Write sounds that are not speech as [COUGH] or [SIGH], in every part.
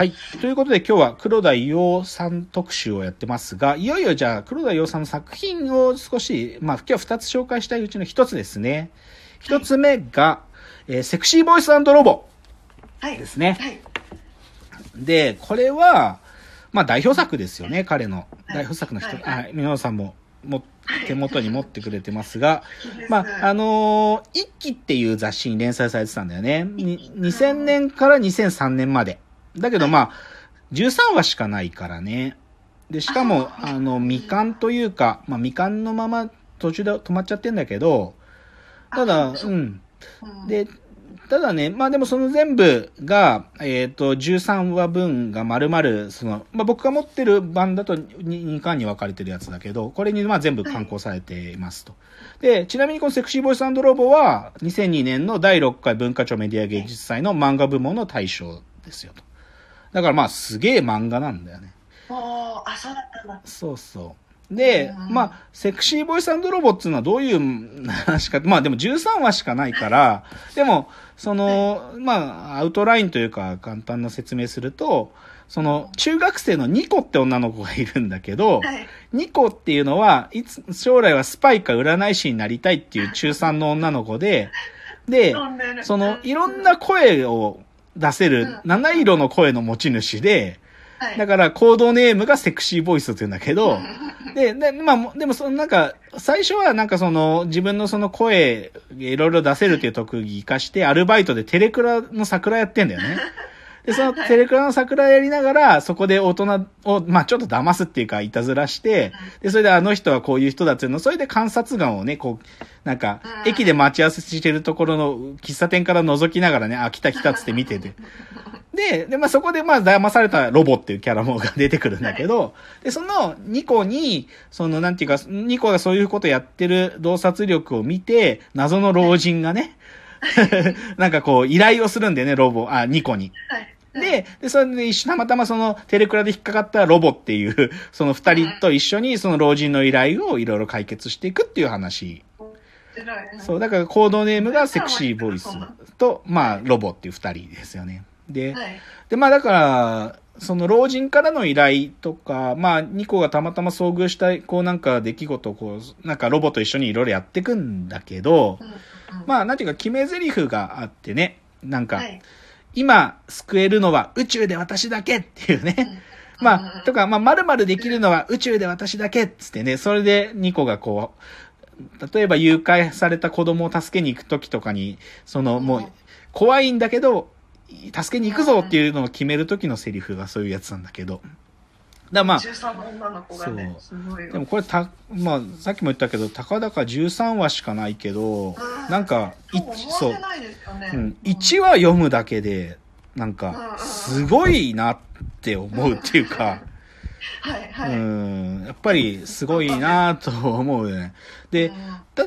はい。ということで今日は黒田伊代さん特集をやってますが、いよいよじゃあ黒田伊代さんの作品を少し、まあ今日は二つ紹介したいうちの一つですね。一つ目が、えーセクシーボイスロボはい。ですね。はい。で、これは、まあ代表作ですよね、彼の。はい代表作の人。はいはい。皆さんも、も、手元に持ってくれてますが、[LAUGHS] まあ、あのー一期っていう雑誌に連載されてたんだよね。に2000年から2003年まで。だけどまあ、13話しかないからね。で、しかも、ああの、未完というか、まあ未完のまま途中で止まっちゃってんだけど、ただ、ううん。うん、で、ただね、まあでもその全部が、えっ、と、13話分が丸々、その、まあ僕が持ってる版だと 2, 巻に分かれてるやつだけど、これにまあ全部刊行されていますと。で、ちなみにこのセクシーボイスロボは、2002年の第6回文化庁メディア芸術祭の漫画部門の大賞ですよと。だからまあすげえ漫画なんだよね。おーあ、そうだったんだ。そうそう。で、うんまあ、セクシーボイスロボっていうのはどういう話か、まあでも13話しかないから、でも、その、まあ、アウトラインというか簡単な説明すると、その、中学生のニコって女の子がいるんだけど、はい。ニコっていうのは、いつ、将来はスパイか占い師になりたいっていう中3の女の子で、で、[LAUGHS] その、いろんな声を出せる、七色の声の持ち主で、はい、だから、コードネームがセクシーボイスって言うんだけど、で、で、まあ、でもそのなんか、最初はなんかその、自分のその声、いろいろ出せるっていう特技活かして、アルバイトでテレクラの桜やってんだよね。で、そのテレクラの桜やりながら、そこで大人を、まあちょっと騙すっていうか、いたずらして、で、それであの人はこういう人だっていうの、それで観察眼をね、こう、なんか、うん駅で待ち合わせしてるところの喫茶店から覗きながらね、あ、来た来たっつって見てて。[LAUGHS] で、で、まあ、そこで、まあ、騙されたロボっていうキャラもが出てくるんだけど、で、そのニコに、その、なんていうか、ニコがそういうことやってる洞察力を見て、謎の老人がね、[LAUGHS] なんかこう、依頼をするんだよね、ロボ、あ、ニコに。はい。で、で、それで一緒、たまたまそのテレクラで引っかかったロボっていう、[LAUGHS] その二人と一緒にその老人の依頼をいろいろ解決していくっていう話。そう、だからコードネームがセクシーボイスと、まあ、ロボっていう二人ですよね。で、はい。で、まあだから、その老人からの依頼とか、まあ、ニコがたまたま遭遇した、こうなんか出来事をこう、なんかロボと一緒にいろいろやっていくんだけど、うんうんまあ、なんていうか決め台詞があってね、なんか、はい。今救えるのは宇宙で私だけっていうね。うん。[LAUGHS] まあ、とか、まあ、〇〇できるのは宇宙で私だけっつってね、それでニコがこう、例えば誘拐された子供を助けに行く時とかに、そのもう、怖いんだけど、助けに行くぞっていうのを決める時のセリフがそういうやつなんだけど。だまあ、13の女の子がね、すごいよ。でもこれた、まあ、さっきも言ったけど、たかだか13話しかないけど、なんか、いそうそう思わせ、ないですよね。うん、1話読むだけで、なんか、すごいなって思うっていうか、[LAUGHS] はいはい。うん、やっぱりすごいなと思うよね。で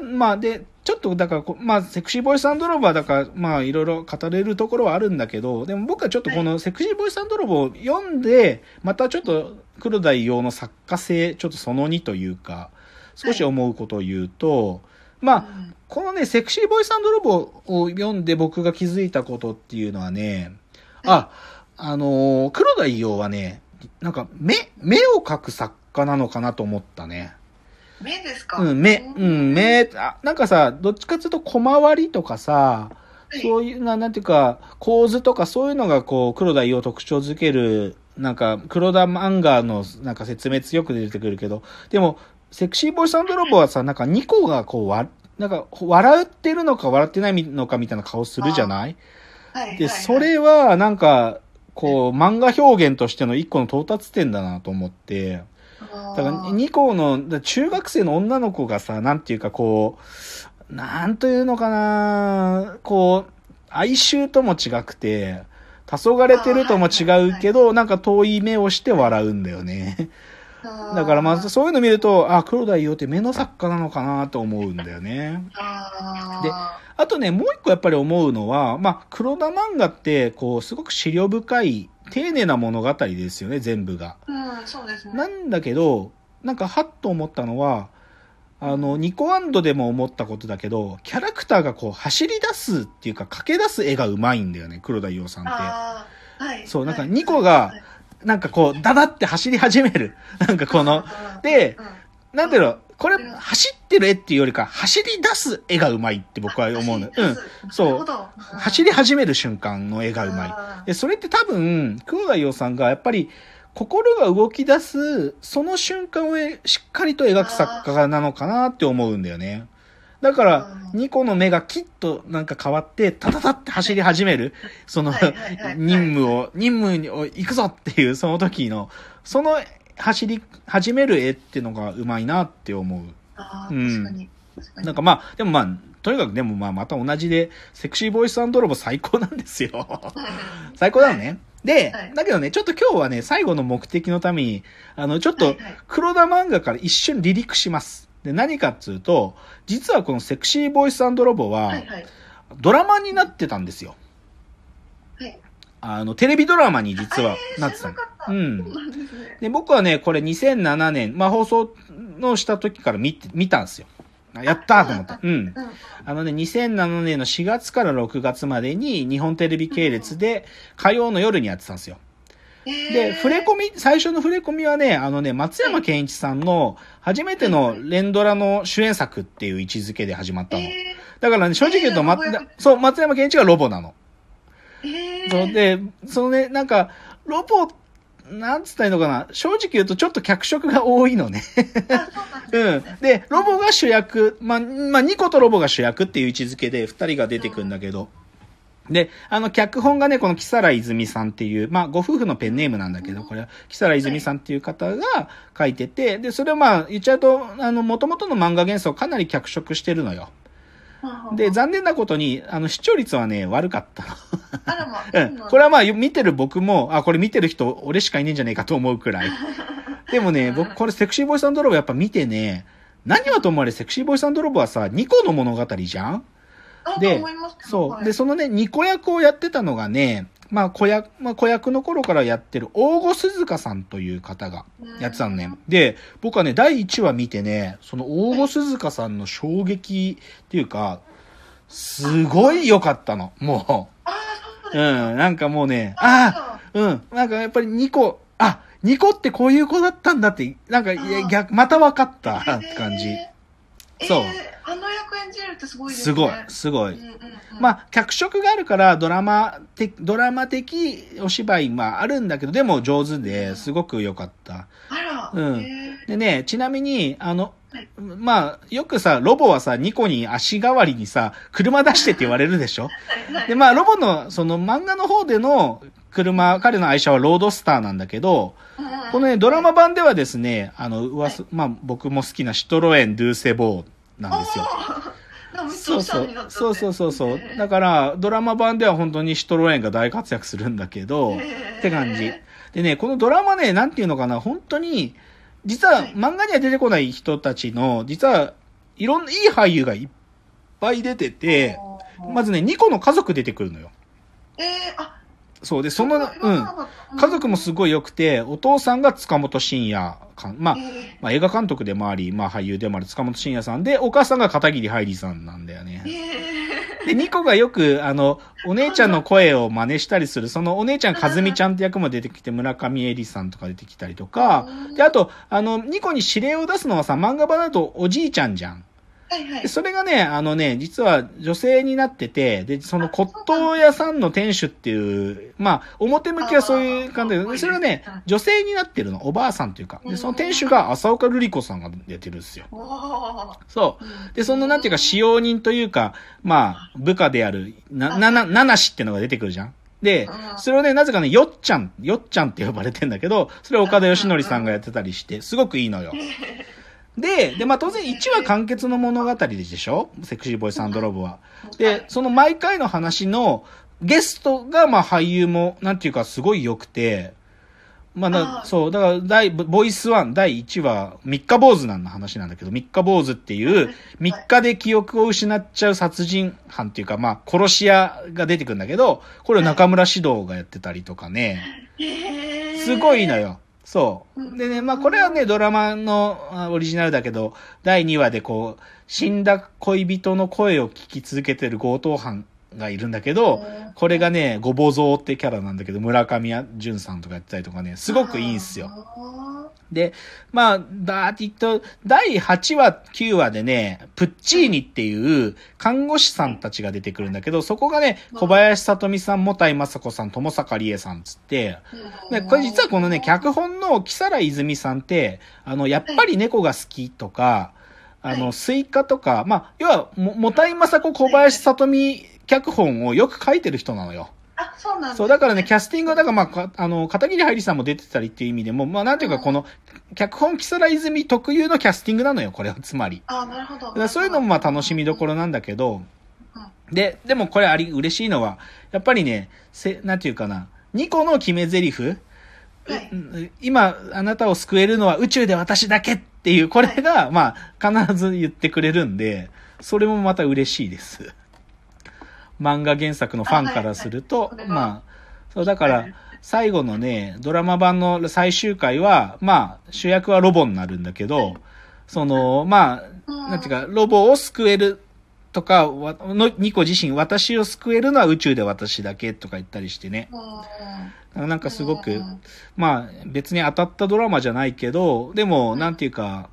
まあで、ちょっとだからこ、まあ、セクシーボイスロボはだから、まあ、いろいろ語れるところはあるんだけど、でも僕はちょっとこのセクシーボイスロボを読んで、またちょっと黒田伊代の作家性、ちょっとその2というか、少し思うことを言うと、まあ、うん。このね、セクシーボイスロボを読んで僕が気づいたことっていうのはね、あ、あのー黒田伊代はね、なんか目、目を描く作家なのかなと思ったね。目ですか？うん、目、うん、目、あ、なんかさ、どっちかっていうと小回りとかさ、はい。そういうな、なんていうか、構図とかそういうのがこう、黒田を特徴づける、なんか、黒田漫画のなんか説明強く出てくるけど、でも、セクシーボイスロボはさ、なんかニコがこう、わ、なんか、笑ってるのか笑ってないのかみたいな顔するじゃないで、はいはい。それは、なんか、こう、漫画表現としての一個の到達点だなと思って、だだから、ニコの、だ中学生の女の子がさ、なんていうかこう、なんというのかな、こう、哀愁とも違くて、黄昏てるとも違うけど、なんか遠い目をして笑うんだよね。だからまあ、そういうの見ると、あ、黒田伊代って目の作家なのかなと思うんだよね。でああとね、もう一個やっぱり思うのは、まあ、黒田漫画って、こう、すごく資料深い、丁寧な物語ですよね、全部が。ーうん、そうですね。なんだけど、なんか、はっと思ったのは、あの、ニコアンドでも思ったことだけど、キャラクターがこう、走り出すっていうか、駆け出す絵がうまいんだよね、黒田伊代さんって。そうなんかはいニコがはいなんかこう、ダダって走り始める。なんかこの、でうんなんだろう、これ、走ってる絵っていうよりか、走り出す絵がうまいって僕は思うの。うん。そう走り始める瞬間の絵がうまい。い。で、それって多分、久保田洋さんがやっぱり、心が動き出す、その瞬間をえしっかりと描く作家なのかなって思うんだよね。だから、うんニコの目がキッとなんか変わって、タタタって走り始める、その任務を、任務にお行くぞっていうその時の、その走り始める絵っていうのがうまいなって思う。あうんー確かに。なんかまあ、でもまあ、とにかくでもまあまた同じで、セクシーボイスロボ最高なんですよ。最高なのね。で、はいだけどね、ちょっと今日はね、最後の目的のために、あの、ちょっと黒田漫画から一瞬離陸します。で、何かっつうと、実はこのセクシーボイスロボはは、いはい。ドラマになってたんですよ。はい。あの、テレビドラマに実はえーなってたの知らなかったうんで僕はね、これ2007年、まあ放送のした時から見て、見たんですよ。あやったーと思って。うん。うん。あのね、2007年の4月から6月までに日本テレビ系列で火曜の夜にやってたんですよ。で、触れ込み、最初の触れ込みはね、あのね、松山ケンイチさんの初めての連ドラの主演作っていう位置づけで始まったの。えだからね、正直言うと、まそう、松山ケンイチがロボなの。そうで、そのね、なんか、ロボ、なんつったらいいのかな？正直言うとちょっと脚色が多いのね。うなんうん。でロボが主役、まあ、まあ、ニコとロボが主役っていう位置づけで二人が出てくるんだけど、で、あの、脚本がね、この木更泉さんっていう、まあ、ご夫婦のペンネームなんだけど、これは、木更泉さんっていう方が書いてて、で、それはまあ、言っちゃうと、あの、元々の漫画原作をかなり脚色してるのよ。で、残念なことに、あの、視聴率はね、悪かったの。あらまあ、[LAUGHS] うん。これはまあ、見てる僕も、あ、これ見てる人、俺しかいねえんじゃねえかと思うくらい。[LAUGHS] でもね、僕、これセクシーボイスドロボやっぱ見てね、何はともあれセクシーボイスドロボはさ、2個の物語じゃん？でそう。はいで、そのね、2個役をやってたのがね、まあ、子役、まあ、子役の頃からやってる、大御鈴鹿さんという方がやってたのね。で、僕はね、第1話見てね、その大御鈴鹿さんの衝撃っていうか、すごい良かったの。もうう。ん。なんかもうね、ああうん。なんかやっぱり2個、あ、2個ってこういう子だったんだって、なんか、いや逆、また分かったって感じ。えーそうえーあのじるってすごいですね。すごい、すごい。うん。うんうん、まあ、脚色があるから、ドラマ的、ドラマ的お芝居、まあ、あるんだけど、でも上手ですごく良かった。あら、うん。えでね、ちなみに、あのはい、まあ、よくさ、ロボはさ、ニコに足代わりにさ、車出してって言われるでしょ？ー [LAUGHS] はい。で、まあ、ロボの、その漫画の方での車、彼の愛車はロードスターなんだけど、うんこのね、ドラマ版ではですね、あの、うわす、まあ、僕も好きなシトロエン・ドゥーセボーなんですよ。そうそうそうそうそうそうえ。ーだから、ドラマ版では本当にシトロエンが大活躍するんだけど、えーって感じ。でね、このドラマね、なんていうのかな、本当に、実ははい漫画には出てこない人たちの、実はいろんないい俳優がいっぱい出てて、まずね、2個の家族出てくるのよ。えー、あ、そうで、その、うん。家族もすごい良くて、お父さんが塚本慎也かん、まあえ、ーまあ映画監督でもあり、まあ俳優でもある塚本慎也さんで、お母さんが片桐はいりさんなんだよね。えで、ニコがよく、あの、お姉ちゃんの声を真似したりする、そのお姉ちゃん、かずみちゃんって役も出てきて、村上絵里さんとか出てきたりとか、で、あと、あの、ニコに指令を出すのはさ、漫画版だとおじいちゃんじゃん。ーはいはいで、。それがね、あのね、実は女性になってて、で、その骨董屋さんの店主っていう、まあ、表向きはそういう感じで、それはねうん、女性になってるの、おばあさんっていうか。で、うんその店主が浅岡瑠璃子さんが出てるんですよ。そう。で、その、なんていうか、使用人というか、まあ、部下である、な、なな、ななしってのが出てくるじゃん。でう、んそれをね、なぜかね、よっちゃん、よっちゃんって呼ばれてんだけど、それを岡田義則さんがやってたりして、すごくいいのよ。で、で、まあ当然1話完結の物語でしょ？セクシーボーイサンドロボは。で、その毎回の話のゲストが、まあ俳優も、なんていうかすごい良くて、まあそう、だから、第、ボイス1、第1話、三日坊主なんの話なんだけど、三日坊主っていう、三日で記憶を失っちゃう殺人犯っていうか、まあ、殺し屋が出てくるんだけど、これを中村獅童がやってたりとかね、えー。すごいのよ。そうう。んでね、まあこれはね、ドラマのあオリジナルだけど、第2話でこう、死んだ恋人の声を聞き続けてる強盗犯がいるんだけど、これがね、ごぼぞうってキャラなんだけど、村上淳さんとかやってたりとかね、すごくいいんすよ。あで、まあ、だーって言っと、第8話、9話でね、プッチーニっていう看護師さんたちが出てくるんだけど、そこがね、小林さとみさん、もたいまさこさん、友坂理恵さんつって、ーでこれ実はこのね、脚本の木皿泉さんって、あの、やっぱり猫が好きとか、あの、はい。スイカとか、まあ、要は、も、もたいまさこ小林さとみ脚本をよく書いてる人なのよ。あ、そうなんですそう、だからね、キャスティングは、だからまあか、あの、片桐はいりさんも出てたりっていう意味でも、まあ、なんていうか、この、脚本木皿泉特有のキャスティングなのよ、これは、つまり。あ、なるほど。だそういうのもまあ楽しみどころなんだけど、で、でもこれあり、嬉しいのは、やっぱりね、せ、なんていうかな、2個の決め台詞、はいうん今、あなたを救えるのは宇宙で私だけっていう、これが、まあ、必ず言ってくれるんで、それもまた嬉しいです。漫画原作のファンからすると、あはい。まあ、そう、だから、最後のね、ドラマ版の最終回は、まあ、主役はロボになるんだけど、その、まあ、なんていうか、ロボを救えるとか、わの、ニコ自身、私を救えるのは宇宙で私だけとか言ったりしてね。うん。なんかすごくうん、まあ別に当たったドラマじゃないけど、でもなんていうか、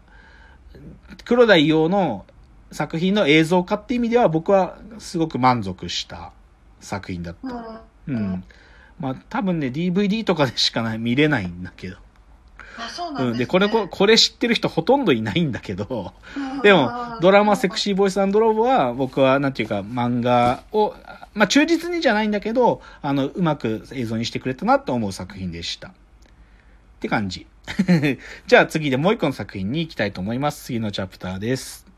黒田伊代の作品の映像化って意味では僕はすごく満足した作品だった。うんうん。まあ多分ね DVD とかでしかない見れないんだけど。あ、そうなんうん。でこれ、ここれ知ってる人ほとんどいないんだけど、うんでも、ドラマセクシーボイスロボは、僕は、なんていうか、漫画を、まあ、忠実にじゃないんだけど、あの、うまく映像にしてくれたなと思う作品でした。って感じ。[LAUGHS] じゃあ次でもう一個の作品に行きたいと思います。次のチャプターです。